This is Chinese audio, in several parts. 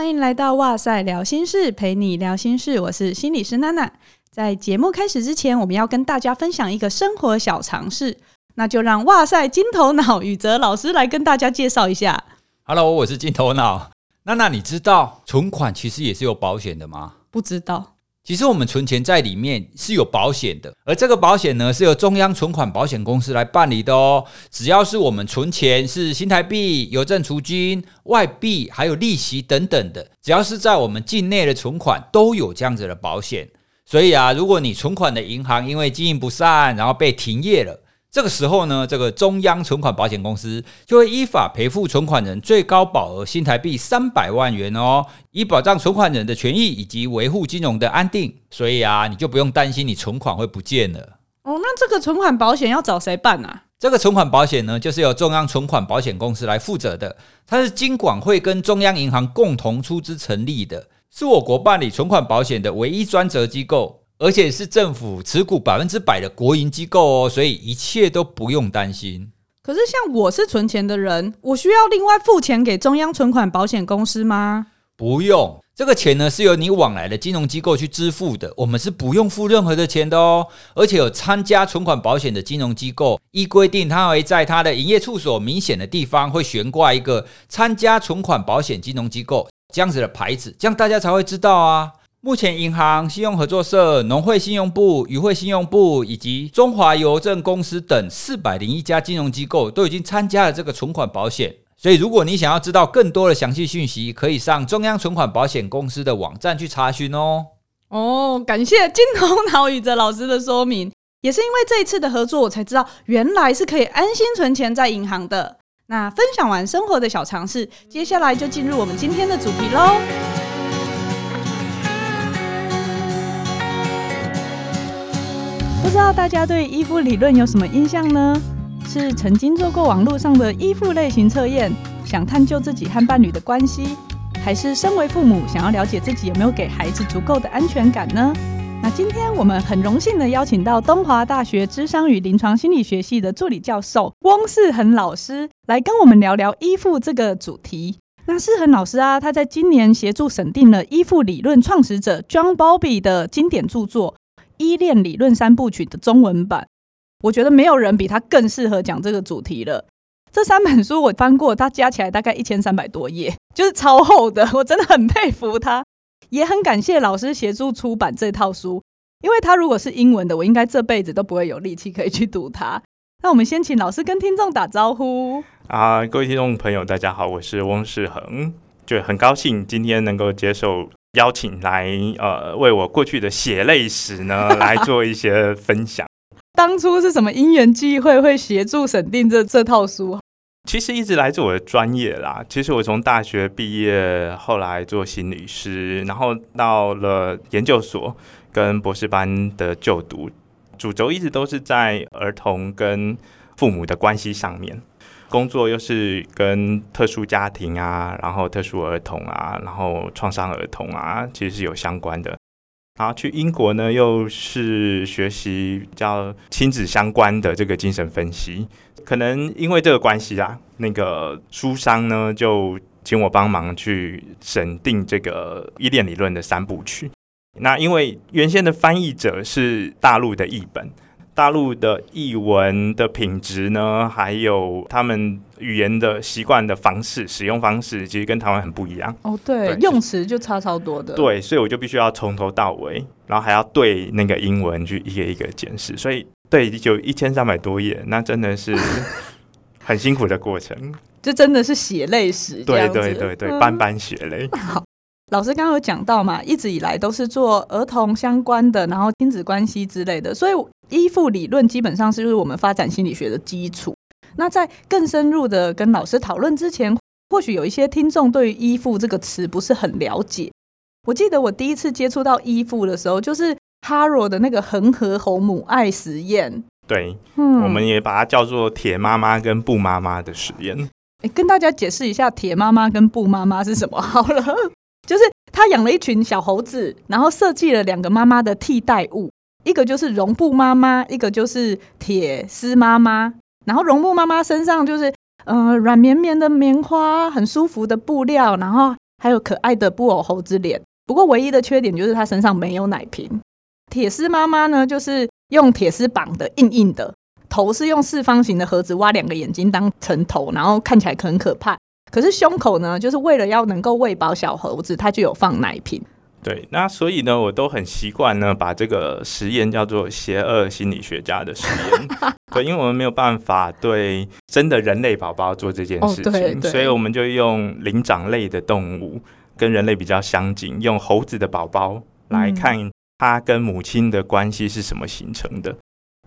欢迎来到哇塞聊心事，陪你聊心事。我是心理师娜娜。在节目开始之前，我们要跟大家分享一个生活小常识，那就让哇塞金头脑宇哲老师来跟大家介绍一下。Hello，我是金头脑。娜娜，你知道存款其实也是有保险的吗？不知道。其实我们存钱在里面是有保险的，而这个保险呢，是由中央存款保险公司来办理的哦。只要是我们存钱是新台币、邮政储金、外币，还有利息等等的，只要是在我们境内的存款都有这样子的保险。所以啊，如果你存款的银行因为经营不善，然后被停业了。这个时候呢，这个中央存款保险公司就会依法赔付存款人最高保额新台币三百万元哦，以保障存款人的权益以及维护金融的安定。所以啊，你就不用担心你存款会不见了。哦，那这个存款保险要找谁办啊？这个存款保险呢，就是由中央存款保险公司来负责的，它是金管会跟中央银行共同出资成立的，是我国办理存款保险的唯一专责机构。而且是政府持股百分之百的国营机构哦，所以一切都不用担心。可是像我是存钱的人，我需要另外付钱给中央存款保险公司吗？不用，这个钱呢是由你往来的金融机构去支付的，我们是不用付任何的钱的哦。而且有参加存款保险的金融机构，依规定，它会在它的营业处所明显的地方会悬挂一个参加存款保险金融机构这样子的牌子，这样大家才会知道啊。目前，银行、信用合作社、农会信用部、渔会信用部以及中华邮政公司等四百零一家金融机构都已经参加了这个存款保险。所以，如果你想要知道更多的详细讯息，可以上中央存款保险公司的网站去查询哦。哦，感谢金头脑宇哲老师的说明，也是因为这一次的合作，我才知道原来是可以安心存钱在银行的。那分享完生活的小常识，接下来就进入我们今天的主题喽。不知道大家对依附理论有什么印象呢？是曾经做过网络上的依附类型测验，想探究自己和伴侣的关系，还是身为父母想要了解自己有没有给孩子足够的安全感呢？那今天我们很荣幸的邀请到东华大学智商与临床心理学系的助理教授翁世恒老师来跟我们聊聊依附这个主题。那世恒老师啊，他在今年协助审定了依附理论创始者 John b o b b y 的经典著作。依恋理论三部曲的中文版，我觉得没有人比他更适合讲这个主题了。这三本书我翻过，它加起来大概一千三百多页，就是超厚的。我真的很佩服他，也很感谢老师协助出版这套书。因为他如果是英文的，我应该这辈子都不会有力气可以去读它。那我们先请老师跟听众打招呼啊，各位听众朋友，大家好，我是翁世恒，就很高兴今天能够接受。邀请来，呃，为我过去的血泪史呢 来做一些分享。当初是什么因缘际会会协助审定这这套书？其实一直来自我的专业啦。其实我从大学毕业，后来做心理师，然后到了研究所跟博士班的就读，主轴一直都是在儿童跟父母的关系上面。工作又是跟特殊家庭啊，然后特殊儿童啊，然后创伤儿童啊，其实是有相关的。然后去英国呢，又是学习叫亲子相关的这个精神分析。可能因为这个关系啊，那个书商呢就请我帮忙去审定这个依恋理论的三部曲。那因为原先的翻译者是大陆的译本。大陆的译文的品质呢，还有他们语言的习惯的方式、使用方式，其实跟台湾很不一样。哦，对，对用词就差超多的。对，所以我就必须要从头到尾，然后还要对那个英文去一个一个检视。所以，对，就一千三百多页，那真的是 很辛苦的过程。这真的是血泪史，对对对对，斑斑血泪。好。老师刚刚有讲到嘛，一直以来都是做儿童相关的，然后亲子关系之类的，所以依附理论基本上是就是我们发展心理学的基础。那在更深入的跟老师讨论之前，或许有一些听众对于依附这个词不是很了解。我记得我第一次接触到依附的时候，就是哈罗的那个恒河猴母爱实验。对，嗯，我们也把它叫做铁妈妈跟布妈妈的实验。诶，跟大家解释一下铁妈妈跟布妈妈是什么好了。就是他养了一群小猴子，然后设计了两个妈妈的替代物，一个就是绒布妈妈，一个就是铁丝妈妈。然后绒布妈妈身上就是呃软绵绵的棉花，很舒服的布料，然后还有可爱的布偶猴子脸。不过唯一的缺点就是它身上没有奶瓶。铁丝妈妈呢，就是用铁丝绑的，硬硬的，头是用四方形的盒子挖两个眼睛当成头，然后看起来很可怕。可是胸口呢，就是为了要能够喂饱小猴子，它就有放奶瓶。对，那所以呢，我都很习惯呢，把这个实验叫做邪恶心理学家的实验。对，因为我们没有办法对真的人类宝宝做这件事情，哦、对对，所以我们就用灵长类的动物，跟人类比较相近，用猴子的宝宝来看它跟母亲的关系是什么形成的。嗯、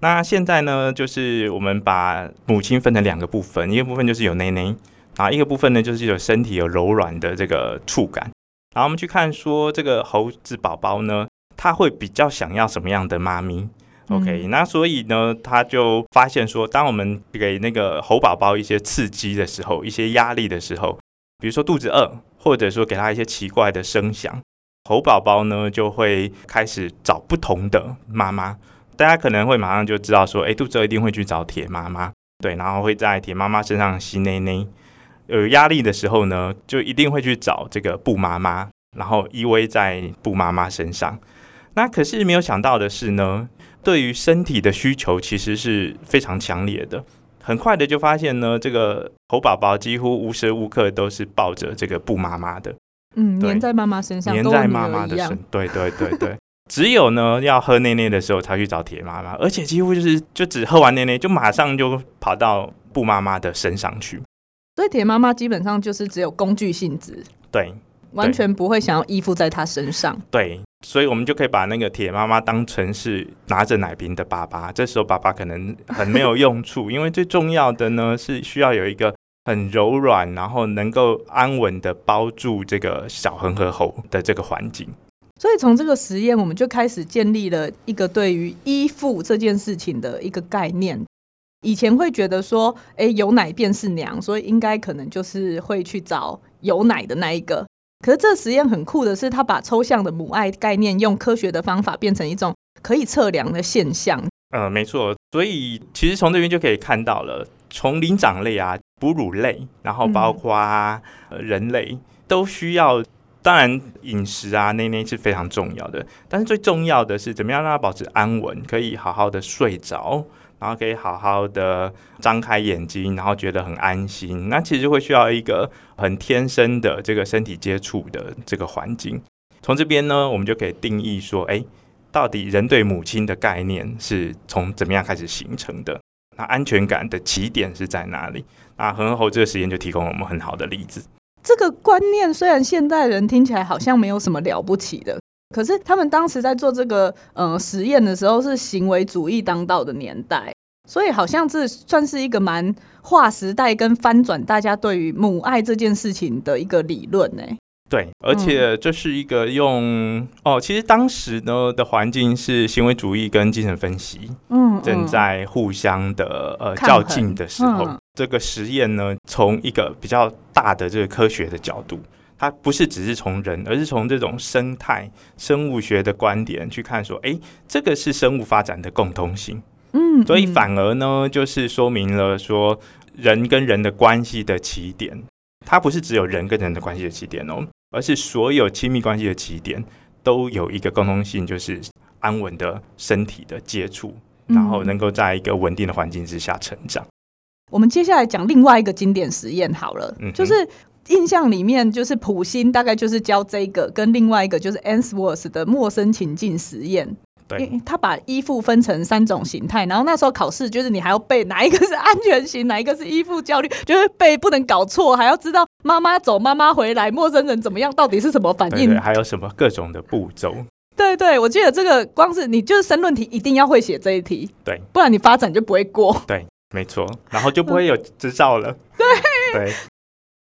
那现在呢，就是我们把母亲分成两个部分，一个部分就是有内内，啊，一个部分呢就是有身体有柔软的这个触感。然后我们去看说，这个猴子宝宝呢，他会比较想要什么样的妈咪？OK，那所以呢，他就发现说，当我们给那个猴宝宝一些刺激的时候，一些压力的时候，比如说肚子饿，或者说给他一些奇怪的声响，猴宝宝呢就会开始找不同的妈妈。大家可能会马上就知道说，哎，肚子饿一定会去找铁妈妈，对，然后会在铁妈妈身上吸内内。有压力的时候呢，就一定会去找这个布妈妈，然后依偎在布妈妈身上。那可是没有想到的是呢，对于身体的需求其实是非常强烈的。很快的就发现呢，这个猴宝宝几乎无时无刻都是抱着这个布妈妈的，嗯，粘在妈妈身上，粘在妈妈的身，对对对对。只有呢要喝奶奶的时候才去找铁妈妈，而且几乎就是就只喝完奶奶就马上就跑到布妈妈的身上去。所以铁妈妈基本上就是只有工具性质，对，完全不会想要依附在她身上。对，所以我们就可以把那个铁妈妈当成是拿着奶瓶的爸爸。这时候爸爸可能很没有 用处，因为最重要的呢是需要有一个很柔软，然后能够安稳的包住这个小恒河猴的这个环境。所以从这个实验，我们就开始建立了一个对于依附这件事情的一个概念。以前会觉得说，哎，有奶便是娘，所以应该可能就是会去找有奶的那一个。可是这实验很酷的是，他把抽象的母爱概念用科学的方法变成一种可以测量的现象。呃，没错。所以其实从这边就可以看到了，从灵长类啊、哺乳类，然后包括、呃、人类，都需要。当然饮食啊，那那是非常重要的。但是最重要的是，怎么样让它保持安稳，可以好好的睡着。然后可以好好的张开眼睛，然后觉得很安心。那其实会需要一个很天生的这个身体接触的这个环境。从这边呢，我们就可以定义说，哎，到底人对母亲的概念是从怎么样开始形成的？那安全感的起点是在哪里？那恒河猴这个实验就提供了我们很好的例子。这个观念虽然现代人听起来好像没有什么了不起的。可是他们当时在做这个呃实验的时候，是行为主义当道的年代，所以好像这算是一个蛮划时代跟翻转大家对于母爱这件事情的一个理论呢。对，而且这是一个用、嗯、哦，其实当时呢的环境是行为主义跟精神分析嗯正在互相的呃较劲的时候，嗯、这个实验呢从一个比较大的这个科学的角度。它不是只是从人，而是从这种生态生物学的观点去看，说，哎，这个是生物发展的共通性。嗯，所以反而呢，就是说明了说，人跟人的关系的起点，它不是只有人跟人的关系的起点哦，而是所有亲密关系的起点都有一个共通性，就是安稳的身体的接触，然后能够在一个稳定的环境之下成长。我们接下来讲另外一个经典实验好了，嗯，就是。印象里面就是普心大概就是教这个，跟另外一个就是 Ainsworth 的陌生情境实验。对，他把依附分成三种形态，然后那时候考试就是你还要背哪一个是安全型，哪一个是依附焦虑，就是背不能搞错，还要知道妈妈走妈妈回来，陌生人怎么样，到底是什么反应？对，对，还有什么各种的步骤？对对，我记得这个光是你就是申论题一定要会写这一题，对，不然你发展就不会过。对，没错，然后就不会有执照了。对 对。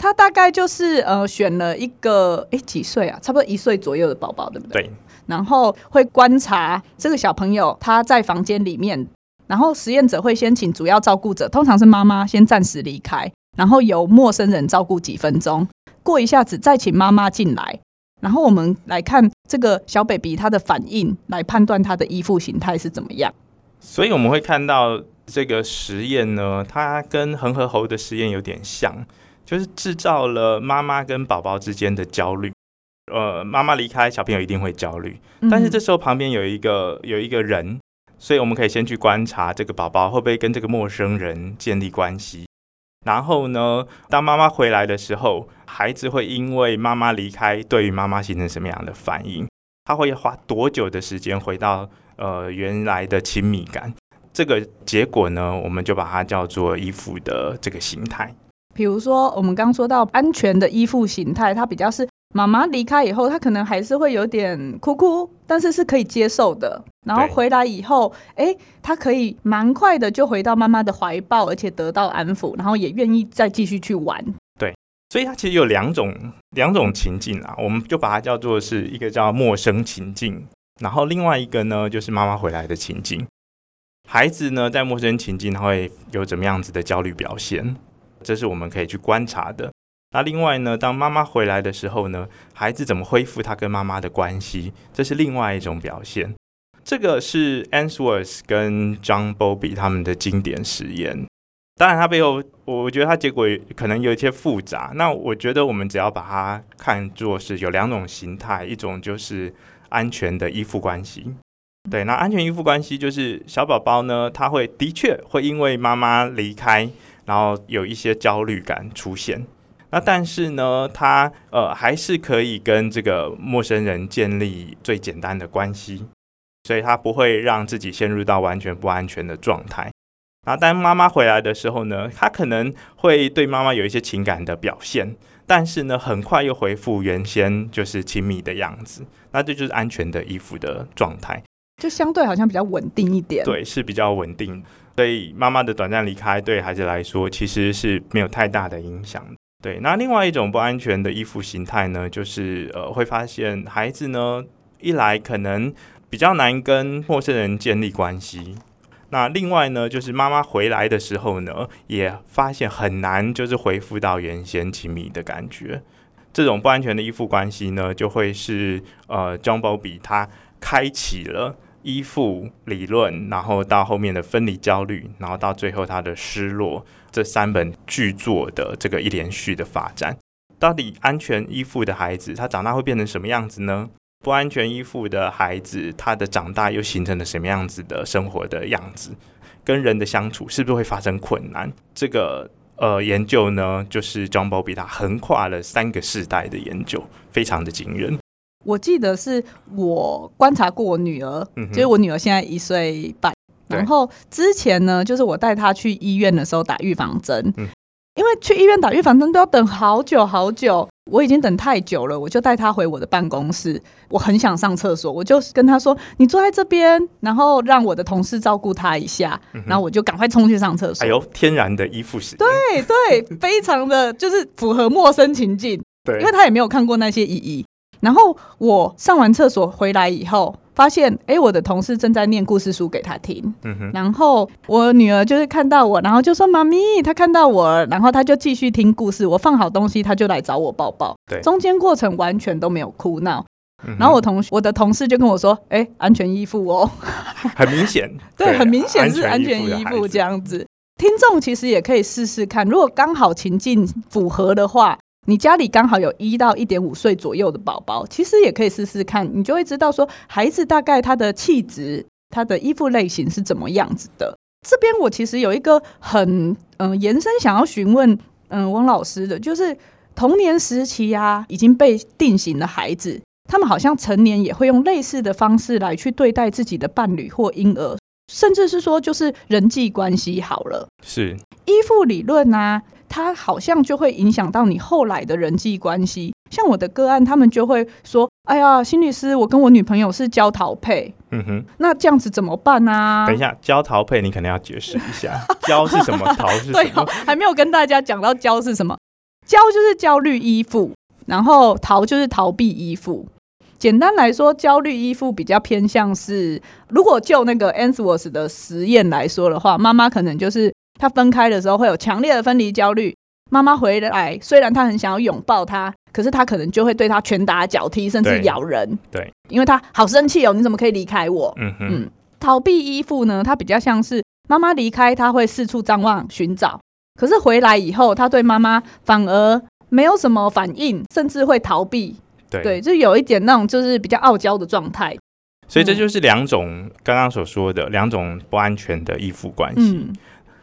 他大概就是呃选了一个诶几岁啊，差不多一岁左右的宝宝，对不对？对。然后会观察这个小朋友他在房间里面，然后实验者会先请主要照顾者，通常是妈妈先暂时离开，然后由陌生人照顾几分钟，过一下子再请妈妈进来，然后我们来看这个小 baby 他的反应，来判断他的依附形态是怎么样。所以我们会看到这个实验呢，它跟恒河猴的实验有点像。就是制造了妈妈跟宝宝之间的焦虑。呃，妈妈离开，小朋友一定会焦虑。但是这时候旁边有一个有一个人，所以我们可以先去观察这个宝宝会不会跟这个陌生人建立关系。然后呢，当妈妈回来的时候，孩子会因为妈妈离开，对于妈妈形成什么样的反应？他会花多久的时间回到呃原来的亲密感？这个结果呢，我们就把它叫做依附的这个形态。比如说，我们刚说到安全的依附形态，它比较是。妈妈离开以后，他可能还是会有点哭哭，但是是可以接受的。然后回来以后，哎对，他可以蛮快的就回到妈妈的怀抱，而且得到安抚，然后也愿意再继续去玩。对，所以它其实有两种两种情境啊，我们就把它叫做是一个叫陌生情境，然后另外一个呢就是妈妈回来的情境。孩子呢在陌生情境他会有怎么样子的焦虑表现？这是我们可以去观察的。那另外呢，当妈妈回来的时候呢，孩子怎么恢复他跟妈妈的关系？这是另外一种表现。这个是 Ainsworth 跟 John Bowlby 他们的经典实验。当然，它背后我觉得它结果可能有一些复杂。那我觉得我们只要把它看作是有两种形态，一种就是安全的依附关系。对，那安全依附关系就是小宝宝呢，他会的确会因为妈妈离开，然后有一些焦虑感出现。那但是呢，他呃还是可以跟这个陌生人建立最简单的关系，所以他不会让自己陷入到完全不安全的状态。那当妈妈回来的时候呢，他可能会对妈妈有一些情感的表现，但是呢，很快又恢复原先就是亲密的样子。那这就是安全的依附的状态，就相对好像比较稳定一点。对，是比较稳定。所以妈妈的短暂离开对孩子来说其实是没有太大的影响。对，那另外一种不安全的依附形态呢，就是呃，会发现孩子呢，一来可能比较难跟陌生人建立关系，那另外呢，就是妈妈回来的时候呢，也发现很难就是恢复到原先亲密的感觉。这种不安全的依附关系呢，就会是呃，John Bowlby 他开启了依附理论，然后到后面的分离焦虑，然后到最后他的失落。这三本巨作的这个一连续的发展，到底安全依附的孩子他长大会变成什么样子呢？不安全依附的孩子他的长大又形成了什么样子的生活的样子？跟人的相处是不是会发生困难？这个呃研究呢，就是 John Bowlby 他横跨了三个世代的研究，非常的惊人。我记得是我观察过我女儿，嗯、哼就是我女儿现在一岁半。然后之前呢，就是我带她去医院的时候打预防针，嗯、因为去医院打预防针都要等好久好久，我已经等太久了，我就带她回我的办公室。我很想上厕所，我就跟她说：“你坐在这边，然后让我的同事照顾她一下。嗯”然后我就赶快冲去上厕所。哎呦，天然的依附型，对对，非常的就是符合陌生情境。对，因为他也没有看过那些意义。然后我上完厕所回来以后。发现，哎，我的同事正在念故事书给他听。嗯哼。然后我女儿就是看到我，然后就说：“妈咪，她看到我。”然后她就继续听故事。我放好东西，她就来找我抱抱。对。中间过程完全都没有哭闹。嗯。然后我同我的同事就跟我说：“哎，安全依附哦。”很明显。对，对，很明显是安全依附这样子。听众其实也可以试试看，如果刚好情境符合的话。你家里刚好有一到一点五岁左右的宝宝，其实也可以试试看，你就会知道说孩子大概他的气质、他的衣服类型是怎么样子的。这边我其实有一个很嗯、呃、延伸想要询问嗯汪老师的，就是童年时期啊已经被定型的孩子，他们好像成年也会用类似的方式来去对待自己的伴侣或婴儿，甚至是说就是人际关系好了，是依附理论啊。他好像就会影响到你后来的人际关系，像我的个案，他们就会说：“哎呀，心理师，我跟我女朋友是交桃配。”嗯哼，那这样子怎么办呢、啊？等一下，交桃配你可能要解释一下，交是什么？桃是什么？对、哦，还没有跟大家讲到交是什么。交就是焦虑依附，然后逃就是逃避依附。简单来说，焦虑依附比较偏向是，如果就那个 Ainsworth 的实验来说的话，妈妈可能就是。他分开的时候会有强烈的分离焦虑，妈妈回来虽然他很想要拥抱他，可是他可能就会对他拳打脚踢，甚至咬人。对，因为他好生气哦，你怎么可以离开我？嗯哼嗯，逃避依附呢？他比较像是妈妈离开，他会四处张望寻找，可是回来以后，他对妈妈反而没有什么反应，甚至会逃避。对，对，就有一点那种就是比较傲娇的状态。所以这就是两种刚刚所说的两种不安全的依附关系。嗯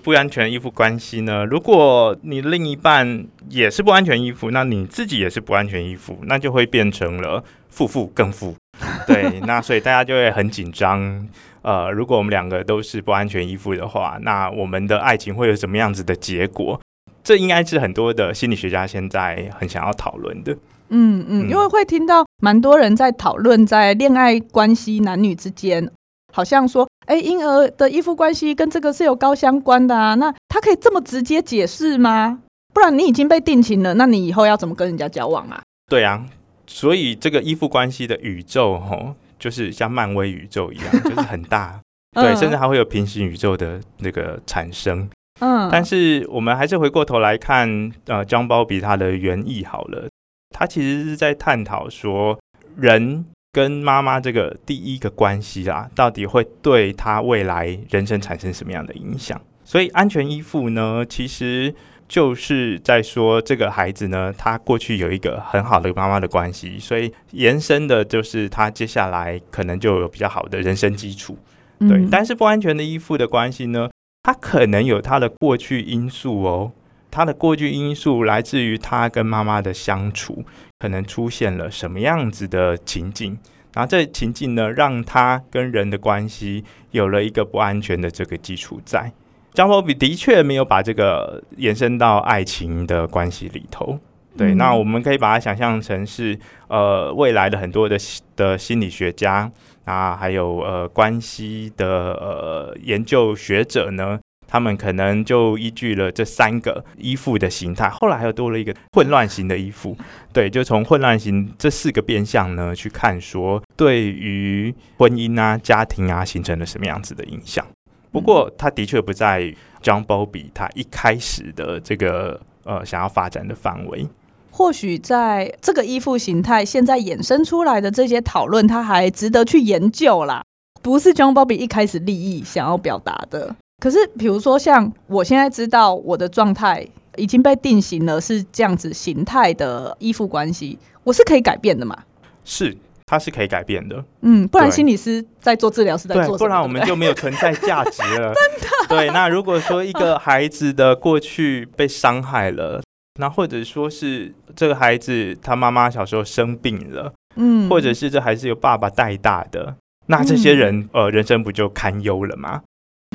不安全依附关系呢？如果你另一半也是不安全依附，那你自己也是不安全依附，那就会变成了负负更负。对，那所以大家就会很紧张。呃，如果我们两个都是不安全依附的话，那我们的爱情会有什么样子的结果？这应该是很多的心理学家现在很想要讨论的。嗯嗯，因为会听到蛮多人在讨论在恋爱关系男女之间。好像说，哎，婴儿的依附关系跟这个是有高相关的啊。那他可以这么直接解释吗？不然你已经被定情了，那你以后要怎么跟人家交往啊？对啊，所以这个依附关系的宇宙，吼，就是像漫威宇宙一样，就是很大，对，甚至还会有平行宇宙的那个产生。嗯，但是我们还是回过头来看，呃，张包比他的原意好了，他其实是在探讨说人。跟妈妈这个第一个关系啊，到底会对他未来人生产生什么样的影响？所以安全依附呢，其实就是在说这个孩子呢，他过去有一个很好的妈妈的关系，所以延伸的就是他接下来可能就有比较好的人生基础。对，嗯、但是不安全的依附的关系呢，他可能有他的过去因素哦。他的过去因素来自于他跟妈妈的相处，可能出现了什么样子的情境，然后这情境呢，让他跟人的关系有了一个不安全的这个基础在。张伯比的确没有把这个延伸到爱情的关系里头，对，嗯、那我们可以把它想象成是呃未来的很多的的心理学家啊，还有呃关系的呃研究学者呢。他们可能就依据了这三个依附的形态，后来还有多了一个混乱型的依附，对，就从混乱型这四个变相呢去看，说对于婚姻啊、家庭啊形成了什么样子的影响。不过，他的确不在 John Bowlby 他一开始的这个呃想要发展的范围。或许在这个依附形态现在衍生出来的这些讨论，他还值得去研究啦，不是 John Bobby 一开始立意想要表达的。可是，比如说，像我现在知道我的状态已经被定型了，是这样子形态的依附关系，我是可以改变的嘛？是，它是可以改变的。嗯，不然心理师在做治疗是在做什么？不然我们就没有存在价值了。真的？对。那如果说一个孩子的过去被伤害了，那或者说是这个孩子他妈妈小时候生病了，嗯，或者是这孩子由爸爸带大的，那这些人、嗯、呃人生不就堪忧了吗？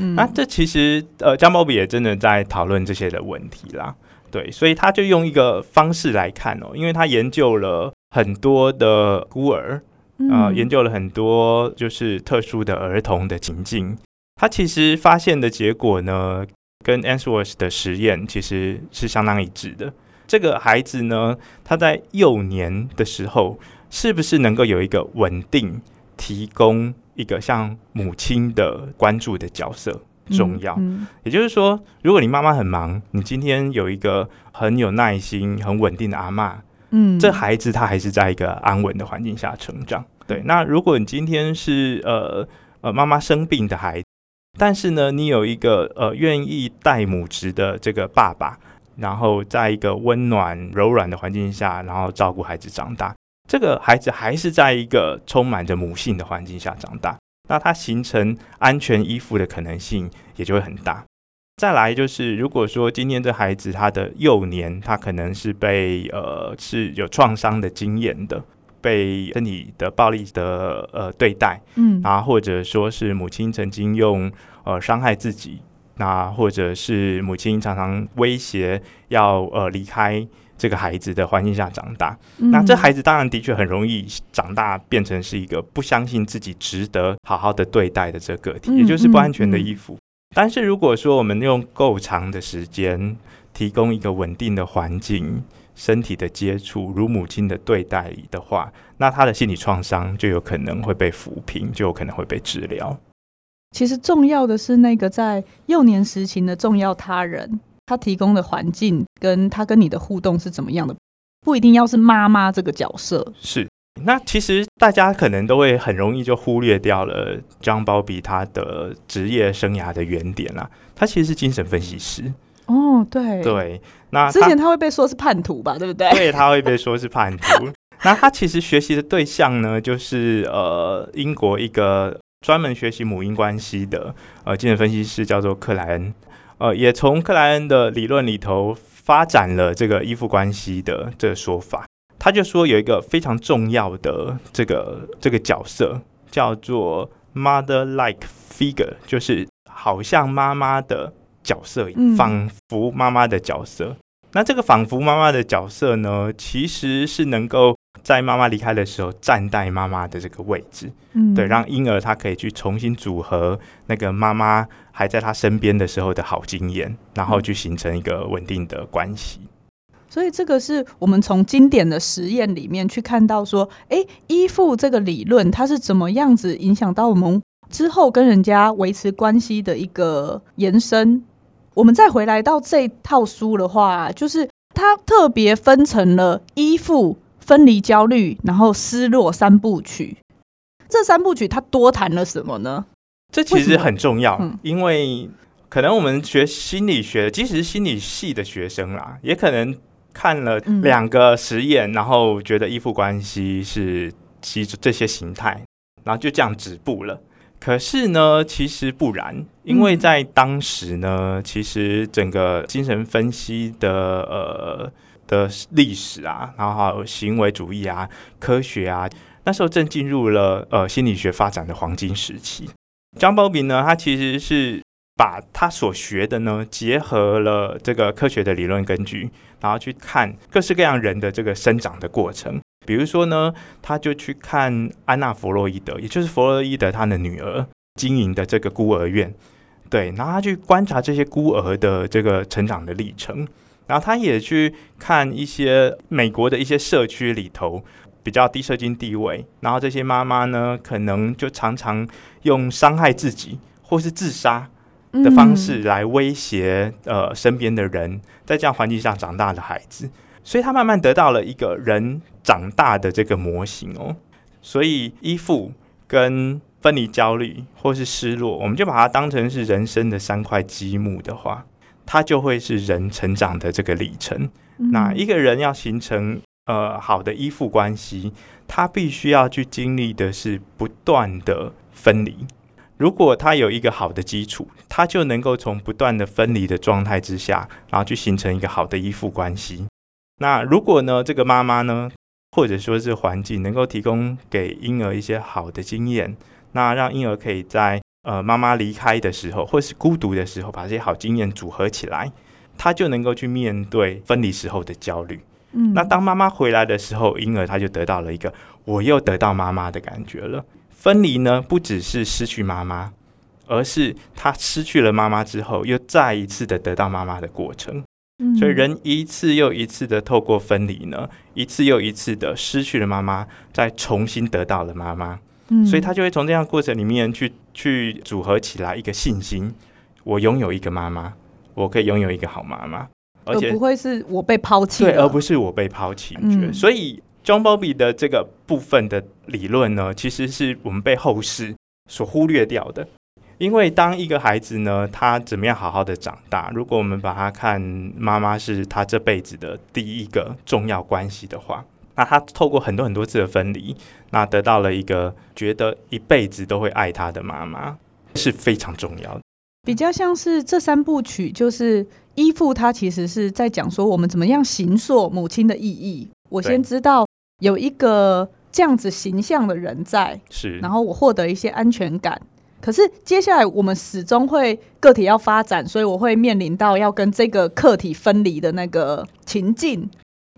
嗯，那这其实呃，张宝比也真的在讨论这些的问题啦，对，所以他就用一个方式来看哦，因为他研究了很多的孤儿，啊、呃，研究了很多就是特殊的儿童的情境，他其实发现的结果呢，跟 Ainsworth 的实验其实是相当一致的。这个孩子呢，他在幼年的时候，是不是能够有一个稳定提供？一个像母亲的关注的角色重要，嗯嗯、也就是说，如果你妈妈很忙，你今天有一个很有耐心、很稳定的阿妈，嗯，这孩子他还是在一个安稳的环境下成长。对，那如果你今天是呃呃妈妈生病的孩子，但是呢，你有一个呃愿意带母职的这个爸爸，然后在一个温暖柔软的环境下，然后照顾孩子长大。这个孩子还是在一个充满着母性的环境下长大，那他形成安全依附的可能性也就会很大。再来就是，如果说今天这孩子他的幼年，他可能是被呃是有创伤的经验的，被身体的暴力的呃对待，嗯，啊，或者说是母亲曾经用呃伤害自己，那或者是母亲常常威胁要呃离开。这个孩子的环境下长大，嗯、那这孩子当然的确很容易长大变成是一个不相信自己值得好好的对待的这个个体，嗯、也就是不安全的依附。嗯嗯、但是如果说我们用够长的时间提供一个稳定的环境、身体的接触、如母亲的对待的话，那他的心理创伤就有可能会被抚平，就有可能会被治疗。其实重要的是那个在幼年时期的重要他人。他提供的环境跟他跟你的互动是怎么样的？不一定要是妈妈这个角色。是，那其实大家可能都会很容易就忽略掉了 John Bowlby 他的职业生涯的原点啦。他其实是精神分析师。哦，对对，那之前他会被说是叛徒吧，对不对？对，他会被说是叛徒。那他其实学习的对象呢，就是呃，英国一个专门学习母婴关系的呃精神分析师，叫做克莱恩。呃，也从克莱恩的理论里头发展了这个依附关系的这个说法。他就说有一个非常重要的这个这个角色，叫做 mother-like figure，就是好像妈妈的角色，仿佛妈妈的角色。嗯、那这个仿佛妈妈的角色呢，其实是能够在妈妈离开的时候，站在妈妈的这个位置，嗯，对，让婴儿他可以去重新组合那个妈妈还在他身边的时候的好经验，然后去形成一个稳定的关系。所以这个是我们从经典的实验里面去看到说，哎，依附这个理论它是怎么样子影响到我们之后跟人家维持关系的一个延伸。我们再回来到这套书的话，就是它特别分成了依附、分离焦虑，然后失落三部曲。这三部曲它多谈了什么呢？这其实很重要，嗯、因为可能我们学心理学，即使是心理系的学生啦，也可能。看了两个实验，嗯、然后觉得依附关系是其这些形态，然后就这样止步了。可是呢，其实不然，因为在当时呢，嗯、其实整个精神分析的呃的历史啊，然后还有行为主义啊、科学啊，那时候正进入了呃心理学发展的黄金时期。John Bowlby 呢，他其实是。把他所学的呢，结合了这个科学的理论根据，然后去看各式各样人的这个生长的过程。比如说呢，他就去看安娜·弗洛伊德，也就是弗洛伊德他的女儿经营的这个孤儿院，对，然后他去观察这些孤儿的这个成长的历程，然后他也去看一些美国的一些社区里头比较低社经地位，然后这些妈妈呢，可能就常常用伤害自己或是自杀。的方式来威胁呃身边的人，在这样环境下长大的孩子，所以他慢慢得到了一个人长大的这个模型哦。所以依附跟分离焦虑或是失落，我们就把它当成是人生的三块积木的话，它就会是人成长的这个里程。嗯、那一个人要形成呃好的依附关系，他必须要去经历的是不断的分离。如果他有一个好的基础，他就能够从不断的分离的状态之下，然后去形成一个好的依附关系。那如果呢，这个妈妈呢，或者说是环境能够提供给婴儿一些好的经验，那让婴儿可以在呃妈妈离开的时候，或是孤独的时候，把这些好经验组合起来，他就能够去面对分离时候的焦虑。嗯，那当妈妈回来的时候，婴儿他就得到了一个我又得到妈妈的感觉了。分离呢，不只是失去妈妈，而是他失去了妈妈之后，又再一次的得到妈妈的过程。嗯，所以人一次又一次的透过分离呢，一次又一次的失去了妈妈，再重新得到了妈妈。嗯，所以他就会从这样的过程里面去去组合起来一个信心：我拥有一个妈妈，我可以拥有一个好妈妈，而且而不会是我被抛弃，对，而不是我被抛弃。嗯，所以。John Bowlby 的这个部分的理论呢，其实是我们被后世所忽略掉的。因为当一个孩子呢，他怎么样好好的长大，如果我们把他看妈妈是他这辈子的第一个重要关系的话，那他透过很多很多次的分离，那得到了一个觉得一辈子都会爱他的妈妈，是非常重要的。比较像是这三部曲，就是依附，他其实是在讲说我们怎么样形塑母亲的意义。我先知道。有一个这样子形象的人在，是，然后我获得一些安全感。可是接下来我们始终会个体要发展，所以我会面临到要跟这个客体分离的那个情境。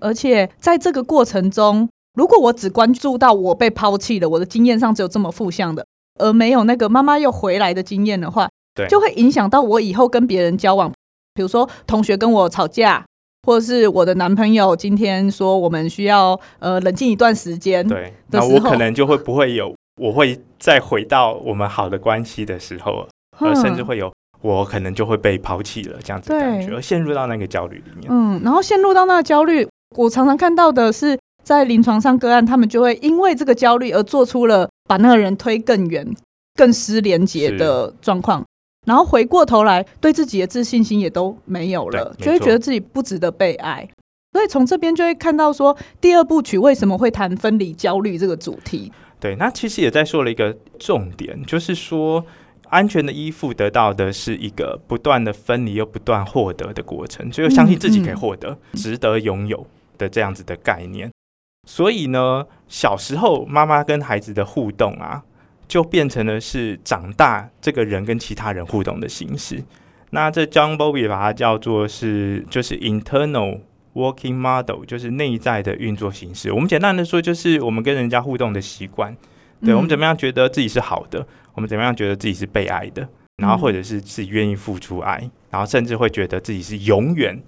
而且在这个过程中，如果我只关注到我被抛弃了，我的经验上只有这么负向的，而没有那个妈妈又回来的经验的话，对，就会影响到我以后跟别人交往。比如说同学跟我吵架。或者是我的男朋友今天说我们需要呃冷静一段时间，对，那我可能就会不会有，我会再回到我们好的关系的时候，而甚至会有我可能就会被抛弃了这样子的感觉，而陷入到那个焦虑里面。嗯，然后陷入到那个焦虑，我常常看到的是在临床上个案，他们就会因为这个焦虑而做出了把那个人推更远、更失连结的状况。然后回过头来对自己的自信心也都没有了，就会觉得自己不值得被爱。所以从这边就会看到说，第二部曲为什么会谈分离焦虑这个主题？对，那其实也在说了一个重点，就是说。安全的依附得到的是一个不断的分离又不断获得的过程，就相信自己可以获得、嗯嗯、值得拥有的这样子的概念。所以呢，小时候妈妈跟孩子的互动啊，就变成了是长大这个人跟其他人互动的形式。那这 John Bowlby 把它叫做是就是 internal working model，就是内在的运作形式。我们简单的说，就是我们跟人家互动的习惯。对，我们怎么样觉得自己是好的？我们怎么样觉得自己是被爱的？然后或者是自己愿意付出爱，然后甚至会觉得自己是永远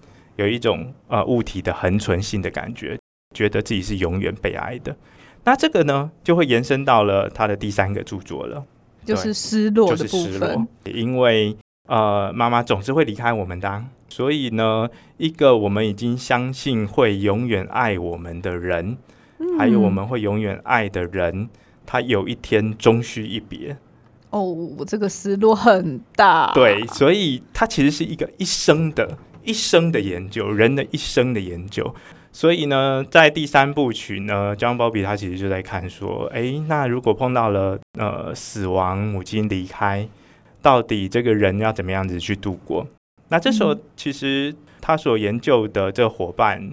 有一种呃物体的恒存性的感觉，觉得自己是永远被爱的。那这个呢，就会延伸到了他的第三个著作了，就是失落的部分。就是失落，因为呃，妈妈总是会离开我们的，所以呢，一个我们已经相信会永远爱我们的人，嗯、还有我们会永远爱的人。他有一天终须一别，哦，这个失落很大。对，所以它其实是一个一生的、一生的研究，人的一生的研究。所以呢，在第三部曲呢，John Bowlby 他其实就在看说，哎，那如果碰到了呃死亡、母亲离开，到底这个人要怎么样子去度过？那这时候其实他所研究的这个伙伴，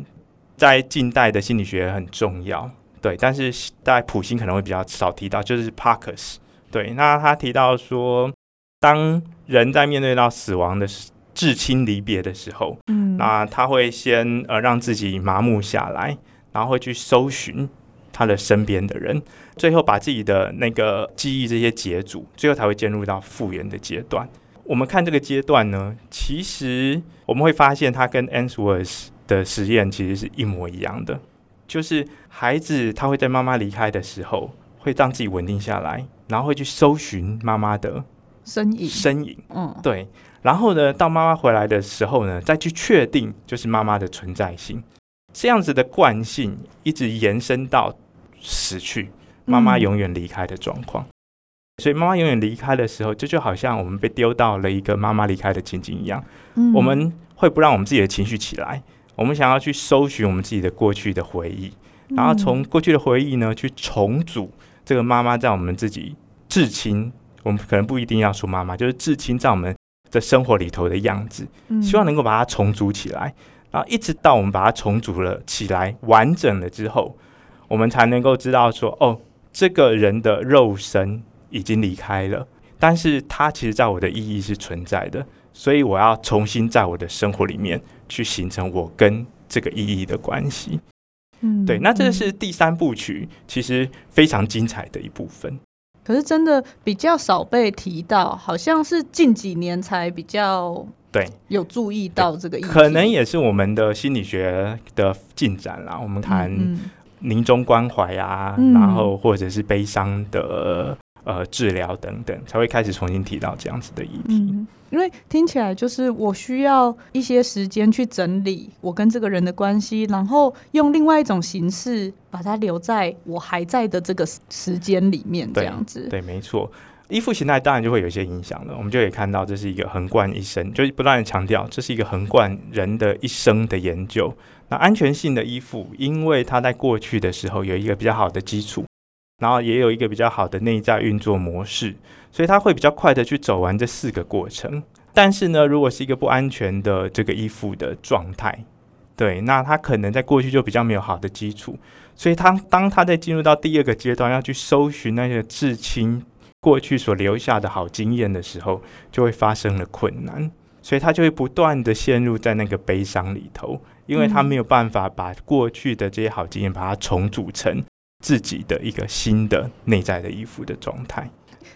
在近代的心理学很重要。对，但是在普心可能会比较少提到，就是 Parkes。对，那他提到说，当人在面对到死亡的至亲离别的时候，嗯，那他会先呃让自己麻木下来，然后会去搜寻他的身边的人，最后把自己的那个记忆这些解组，最后才会进入到复原的阶段。我们看这个阶段呢，其实我们会发现，他跟 Ainsworth 的实验其实是一模一样的。就是孩子，他会在妈妈离开的时候，会让自己稳定下来，然后会去搜寻妈妈的身影。身影，嗯，对。然后呢，到妈妈回来的时候呢，再去确定就是妈妈的存在性。这样子的惯性一直延伸到死去，妈妈永远离开的状况。嗯。所以妈妈永远离开的时候，这就好像我们被丢到了一个妈妈离开的情景一样。嗯，我们会不让我们自己的情绪起来。我们想要去搜寻我们自己的过去的回忆，然后从过去的回忆呢，去重组这个妈妈在我们自己至亲，我们可能不一定要说妈妈，就是至亲在我们的生活里头的样子，希望能够把它重组起来，然后一直到我们把它重组了起来，完整了之后，我们才能够知道说，哦，这个人的肉身已经离开了，但是他其实在我的意义是存在的。所以我要重新在我的生活里面去形成我跟这个意义的关系。嗯，对，那这是第三部曲，其实非常精彩的一部分。可是真的比较少被提到，好像是近几年才比较对有注意到这个意义。可能也是我们的心理学的进展啦。我们谈临终关怀啊，嗯，然后或者是悲伤的。呃，治疗等等，才会开始重新提到这样子的议题。嗯，因为听起来就是我需要一些时间去整理我跟这个人的关系，然后用另外一种形式把它留在我还在的这个时间里面，这样子。对，对，没错。依附形态当然就会有一些影响了。我们就可以看到，这是一个横贯一生，就是不断的强调，这是一个横贯人的一生的研究。那安全性的依附，因为它在过去的时候有一个比较好的基础。然后也有一个比较好的内在运作模式，所以他会比较快的去走完这四个过程。但是呢，如果是一个不安全的这个依附的状态，对，那他可能在过去就比较没有好的基础，所以他当他在进入到第二个阶段，要去搜寻那些至亲过去所留下的好经验的时候，就会发生了困难，所以他就会不断的陷入在那个悲伤里头，因为他没有办法把过去的这些好经验把它重组成。自己的一个新的内在的依附的状态，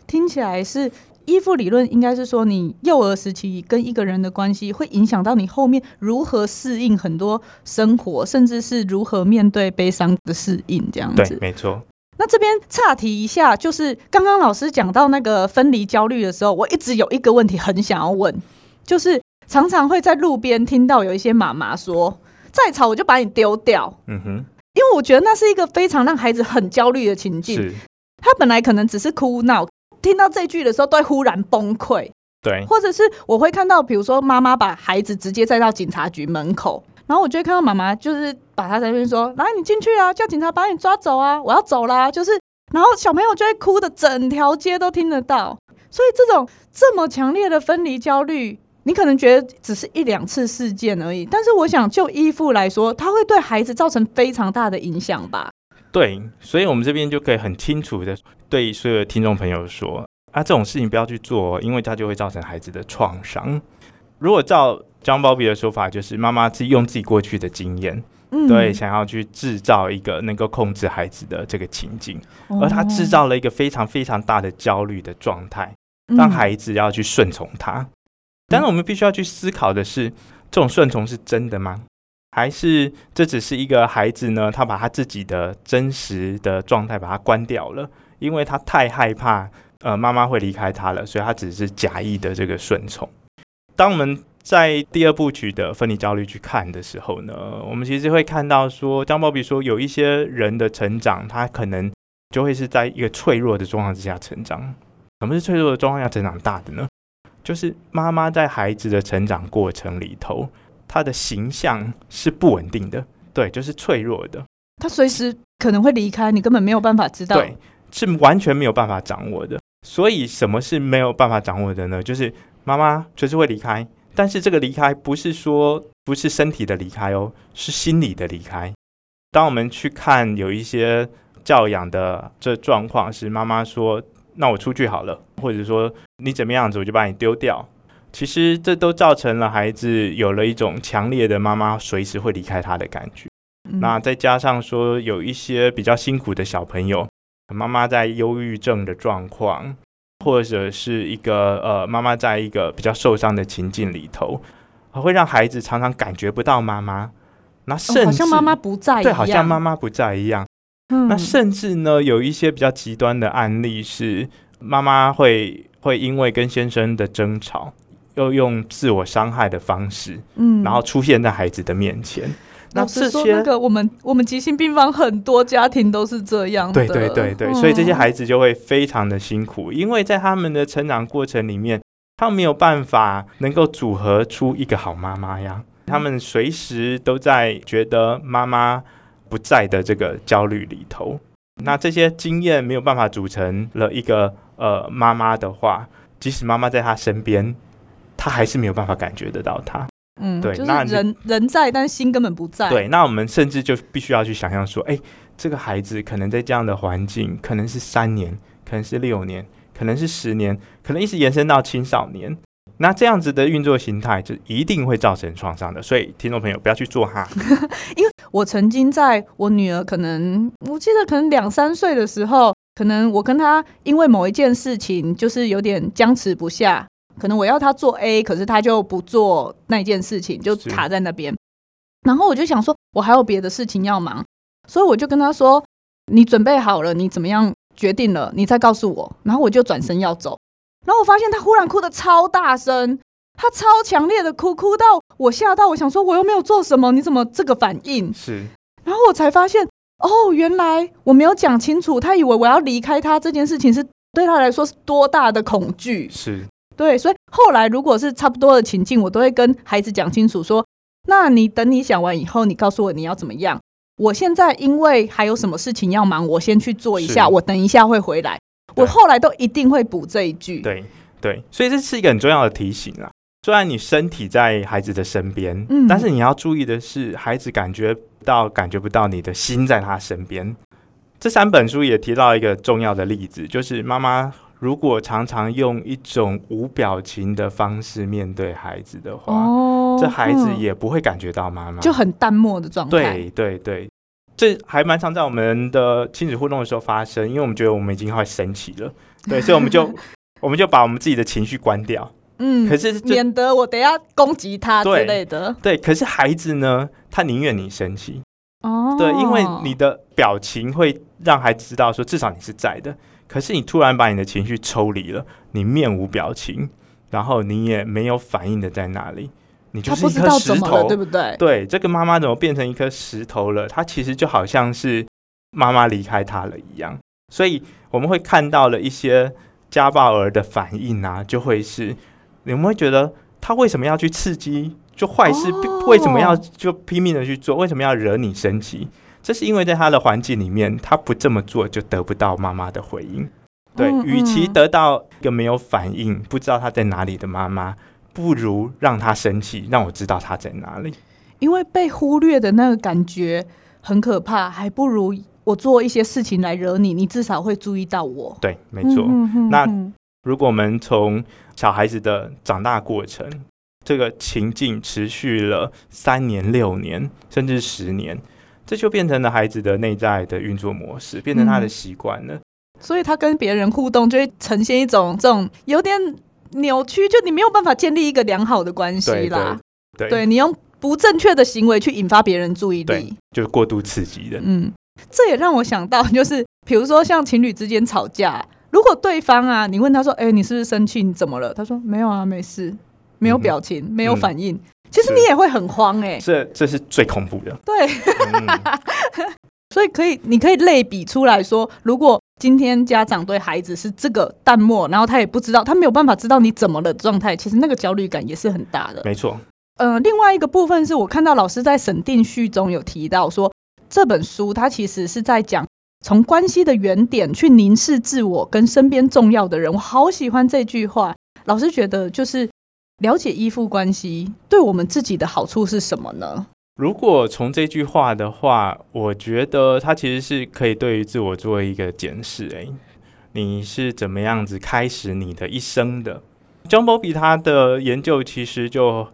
听起来是依附理论，应该是说你幼儿时期跟一个人的关系，会影响到你后面如何适应很多生活，甚至是如何面对悲伤的适应这样子。对，没错。那这边岔题一下，就是刚刚老师讲到那个分离焦虑的时候，我一直有一个问题很想要问，就是常常会在路边听到有一些妈妈说：“再吵我就把你丢掉。”嗯哼。因为我觉得那是一个非常让孩子很焦虑的情境。他本来可能只是哭闹，听到这句的时候都会忽然崩溃。对，或者是我会看到，比如说妈妈把孩子直接带到警察局门口，然后我就会看到妈妈就是把他在那边说：“来，你进去啊，叫警察把你抓走啊，我要走啦。”就是，然后小朋友就会哭的，整条街都听得到。所以这种这么强烈的分离焦虑，你可能觉得只是一两次事件而已，但是我想就依附来说，它会对孩子造成非常大的影响吧？对，所以我们这边就可以很清楚的对所有的听众朋友说。啊，这种事情不要去做，因为它就会造成孩子的创伤。如果照张宝比的说法，就是妈妈是用自己过去的经验，嗯，对，想要去制造一个能够控制孩子的这个情境，而他制造了一个非常非常大的焦虑的状态，让孩子要去顺从他。但是我们必须要去思考的是，这种顺从是真的吗？还是这只是一个孩子呢？他把他自己的真实的状态把它关掉了，因为他太害怕。呃，妈妈会离开他了，所以他只是假意的这个顺从。当我们在第二部曲的分离焦虑去看的时候呢，我们其实会看到说，张宝比说，有一些人的成长，他可能就会是在一个脆弱的状况之下成长。什么是脆弱的状况下成长大的呢？就是妈妈在孩子的成长过程里头，她的形象是不稳定的，对，就是脆弱的。她随时可能会离开，你根本没有办法知道，对，是完全没有办法掌握的。所以，什么是没有办法掌握的呢？就是妈妈随时会离开，但是这个离开不是说不是身体的离开哦，是心理的离开。当我们去看有一些教养的这状况，是妈妈说：“那我出去好了”，或者说“你怎么样子，我就把你丢掉”。其实这都造成了孩子有了一种强烈的妈妈随时会离开他的感觉。嗯。那再加上说有一些比较辛苦的小朋友。妈妈在忧郁症的状况，或者是一个呃，妈妈在一个比较受伤的情境里头，会让孩子常常感觉不到妈妈，那甚至、哦、好像妈妈不在，对，好像妈妈不在一样。嗯，那甚至呢，有一些比较极端的案例是，妈妈会会因为跟先生的争吵，又用自我伤害的方式，嗯，然后出现在孩子的面前。那这些那个我们我们急性病房很多家庭都是这样的，对对对对，所以这些孩子就会非常的辛苦，因为在他们的成长过程里面，他们没有办法能够组合出一个好妈妈呀，他们随时都在觉得妈妈不在的这个焦虑里头，那这些经验没有办法组成了一个呃妈妈的话，即使妈妈在他身边，他还是没有办法感觉得到他。嗯，对，就是人人在，但心根本不在。对，那我们甚至就必须要去想象说，哎，这个孩子可能在这样的环境，可能是三年，可能是六年，可能是十年，可能一直延伸到青少年。那这样子的运作形态，就一定会造成创伤的。所以，听众朋友不要去做哈。因为我曾经在我女儿可能，我记得可能两三岁的时候，可能我跟她因为某一件事情，就是有点僵持不下。可能我要她做 A，可是她就不做那件事情，就卡在那边。然后我就想说，我还有别的事情要忙，所以我就跟她说：“你准备好了，你怎么样决定了，你再告诉我。”然后我就转身要走，然后我发现他忽然哭的超大声，他超强烈的哭，哭到我吓到，我想说我又没有做什么，你怎么这个反应？是。然后我才发现，哦，原来我没有讲清楚，他以为我要离开他这件事情是对他来说是多大的恐惧。是。对，所以后来如果是差不多的情境，我都会跟孩子讲清楚说：“那你等你想完以后，你告诉我你要怎么样。我现在因为还有什么事情要忙，我先去做一下，我等一下会回来。我后来都一定会补这一句。对对，所以这是一个很重要的提醒啊。虽然你身体在孩子的身边，嗯，但是你要注意的是，孩子感觉到感觉不到你的心在他身边。这三本书也提到一个重要的例子，就是妈妈。如果常常用一种无表情的方式面对孩子的话，哦、这孩子也不会感觉到妈妈，就很淡漠的状态。对对对，这还蛮常在我们的亲子互动的时候发生，因为我们觉得我们已经快生气了，对，所以我们就我们就把我们自己的情绪关掉，嗯，可是免得我等下攻击他之类的。对，对，可是孩子呢，他宁愿你生气，哦，对，因为你的表情会让孩子知道说，至少你是在的。可是你突然把你的情绪抽离了，你面无表情，然后你也没有反应的在那里，你就是一颗石头，对不对？对，这个妈妈怎么变成一颗石头了？她其实就好像是妈妈离开她了一样。所以我们会看到了一些家暴儿的反应啊，就会是你们会觉得他为什么要去刺激？就坏事哦为什么要就拼命的去做？为什么要惹你生气？这是因为在他的环境里面，他不这么做就得不到妈妈的回应。对，嗯嗯与其得到一个没有反应、不知道他在哪里的妈妈，不如让他生气，让我知道他在哪里。因为被忽略的那个感觉很可怕，还不如我做一些事情来惹你，你至少会注意到我。对，没错。那嗯如果我们从小孩子的长大过程，这个情境持续了三年、六年，甚至十年，这就变成了孩子的内在的运作模式，变成他的习惯了。所以他跟别人互动就会呈现一种这种有点扭曲，就你没有办法建立一个良好的关系啦。对对你用不正确的行为去引发别人注意对力，，就是过度刺激的。嗯，这也让我想到，就是比如说像情侣之间吵架，如果对方啊，你问他说：“哎、你是不是生气？你怎么了？”他说：“没有啊，没事，没有表情，没有反应。其实你也会很慌哎、这这是最恐怖的。对，嗯、所以可以，你可以类比出来说，如果今天家长对孩子是这个淡漠，然后他也不知道，他没有办法知道你怎么了状态，其实那个焦虑感也是很大的。没错。呃，另外一个部分是我看到老师在审定序中有提到说，这本书它其实是在讲从关系的原点去凝视自我跟身边重要的人。我好喜欢这句话。老师觉得就是了解依附关系对我们自己的好处是什么呢？如果从这句话的话，我觉得它其实是可以对于自我做一个检视。诶，你是怎么样子开始你的一生的？John b o b y 他的研究其实就。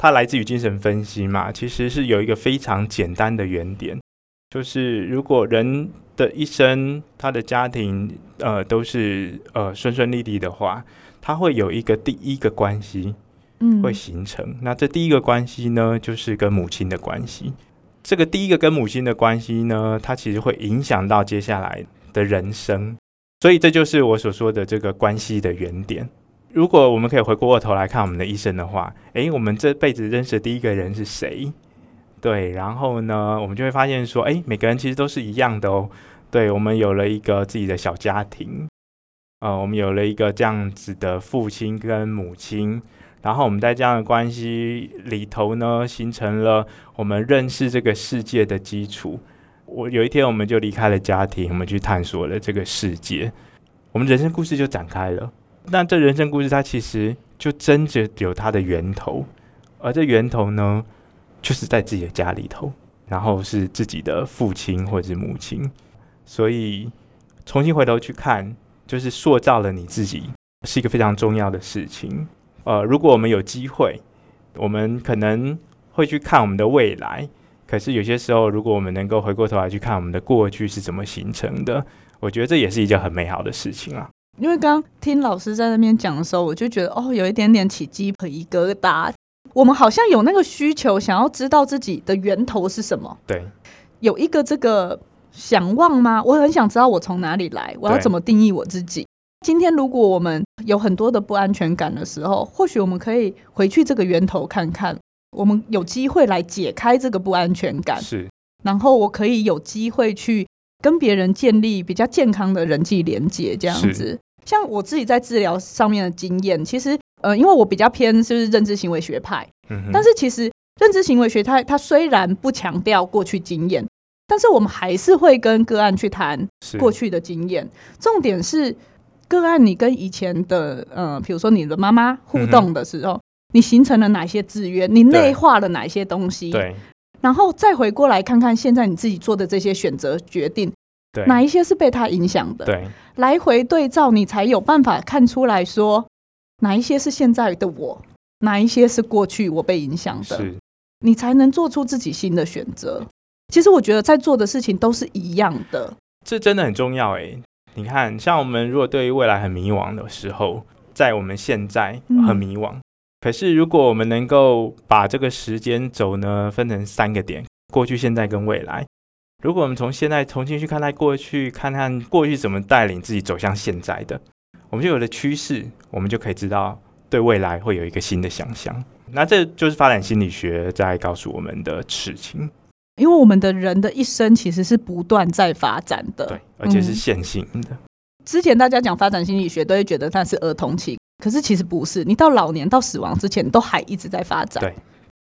它来自于精神分析嘛，其实是有一个非常简单的原点，就是如果人的一生，他的家庭呃都是呃顺顺利利的话，他会有一个第一个关系，嗯，会形成。那这第一个关系呢，就是跟母亲的关系。这个第一个跟母亲的关系呢，它其实会影响到接下来的人生，所以这就是我所说的这个关系的原点。如果我们可以回过头来看我们的一生的话，诶，我们这辈子认识的第一个人是谁？对，然后呢，我们就会发现说，诶，每个人其实都是一样的哦。对，我们有了一个自己的小家庭，呃，我们有了一个这样子的父亲跟母亲，然后我们在这样的关系里头呢，形成了我们认识这个世界的基础。我有一天我们就离开了家庭，我们去探索了这个世界，我们人生故事就展开了。那这人生故事，它其实就真的有它的源头，而这源头呢，就是在自己的家里头，然后是自己的父亲或者是母亲，所以重新回头去看，就是塑造了你自己，是一个非常重要的事情。呃，如果我们有机会，我们可能会去看我们的未来，可是有些时候，如果我们能够回过头来去看我们的过去是怎么形成的，我觉得这也是一件很美好的事情啊。因为刚刚听老师在那边讲的时候，我就觉得哦，有一点点起鸡皮疙瘩。我们好像有那个需求，想要知道自己的源头是什么。对，有一个这个想望吗？我很想知道我从哪里来，我要怎么定义我自己。今天如果我们有很多的不安全感的时候，或许我们可以回去这个源头看看。我们有机会来解开这个不安全感，是。然后我可以有机会去跟别人建立比较健康的人际连接，这样子。像我自己在治疗上面的经验，其实呃，因为我比较偏就是认知行为学派，嗯，但是其实认知行为学它它虽然不强调过去经验，但是我们还是会跟个案去谈过去的经验。重点是个案，你跟以前的呃，比如说你的妈妈互动的时候，嗯、你形成了哪些制约？你内化了哪些东西？对，然后再回过来看看现在你自己做的这些选择决定。对，哪一些是被他影响的？对，来回对照，你才有办法看出来说哪一些是现在的我，哪一些是过去我被影响的，是，你才能做出自己新的选择。其实我觉得在做的事情都是一样的，这真的很重要诶。你看，像我们如果对于未来很迷惘的时候，在我们现在很迷惘，可是如果我们能够把这个时间轴呢分成三个点：过去、现在跟未来。如果我们从现在重新去看待过去，看看过去怎么带领自己走向现在的，我们就有了趋势，我们就可以知道对未来会有一个新的想象。那这就是发展心理学在告诉我们的事情。因为我们的人的一生其实是不断在发展的，对，而且是线性的。嗯，之前大家讲发展心理学，都会觉得它是儿童期，可是其实不是，你到老年到死亡之前都还一直在发展。对，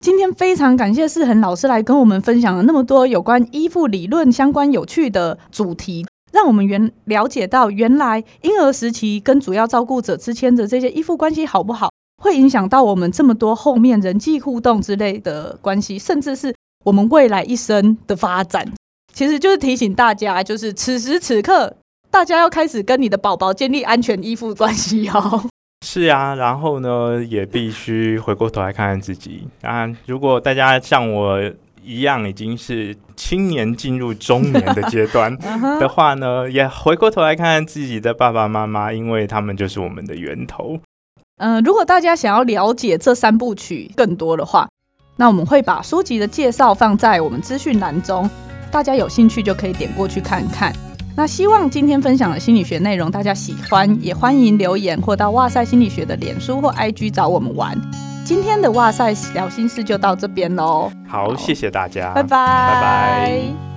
今天非常感谢世恒老师来跟我们分享了那么多有关依附理论相关有趣的主题，让我们原了解到原来婴儿时期跟主要照顾者之间的这些依附关系好不好，会影响到我们这么多后面人际互动之类的关系，甚至是我们未来一生的发展。其实就是提醒大家，就是此时此刻，大家要开始跟你的宝宝建立安全依附关系哦。是啊，然后呢，也必须回过头来看看自己啊。如果大家像我一样已经是青年进入中年的阶段 的话呢，也回过头来看看自己的爸爸妈妈，因为他们就是我们的源头。嗯、呃，如果大家想要了解这三部曲更多的话，那我们会把书籍的介绍放在我们资讯栏中，大家有兴趣就可以点过去看看。那希望今天分享的心理学内容大家喜欢，也欢迎留言或到哇塞心理学的脸书或 IG 找我们玩。今天的哇塞聊心事就到这边喽。好，谢谢大家，拜拜，拜拜。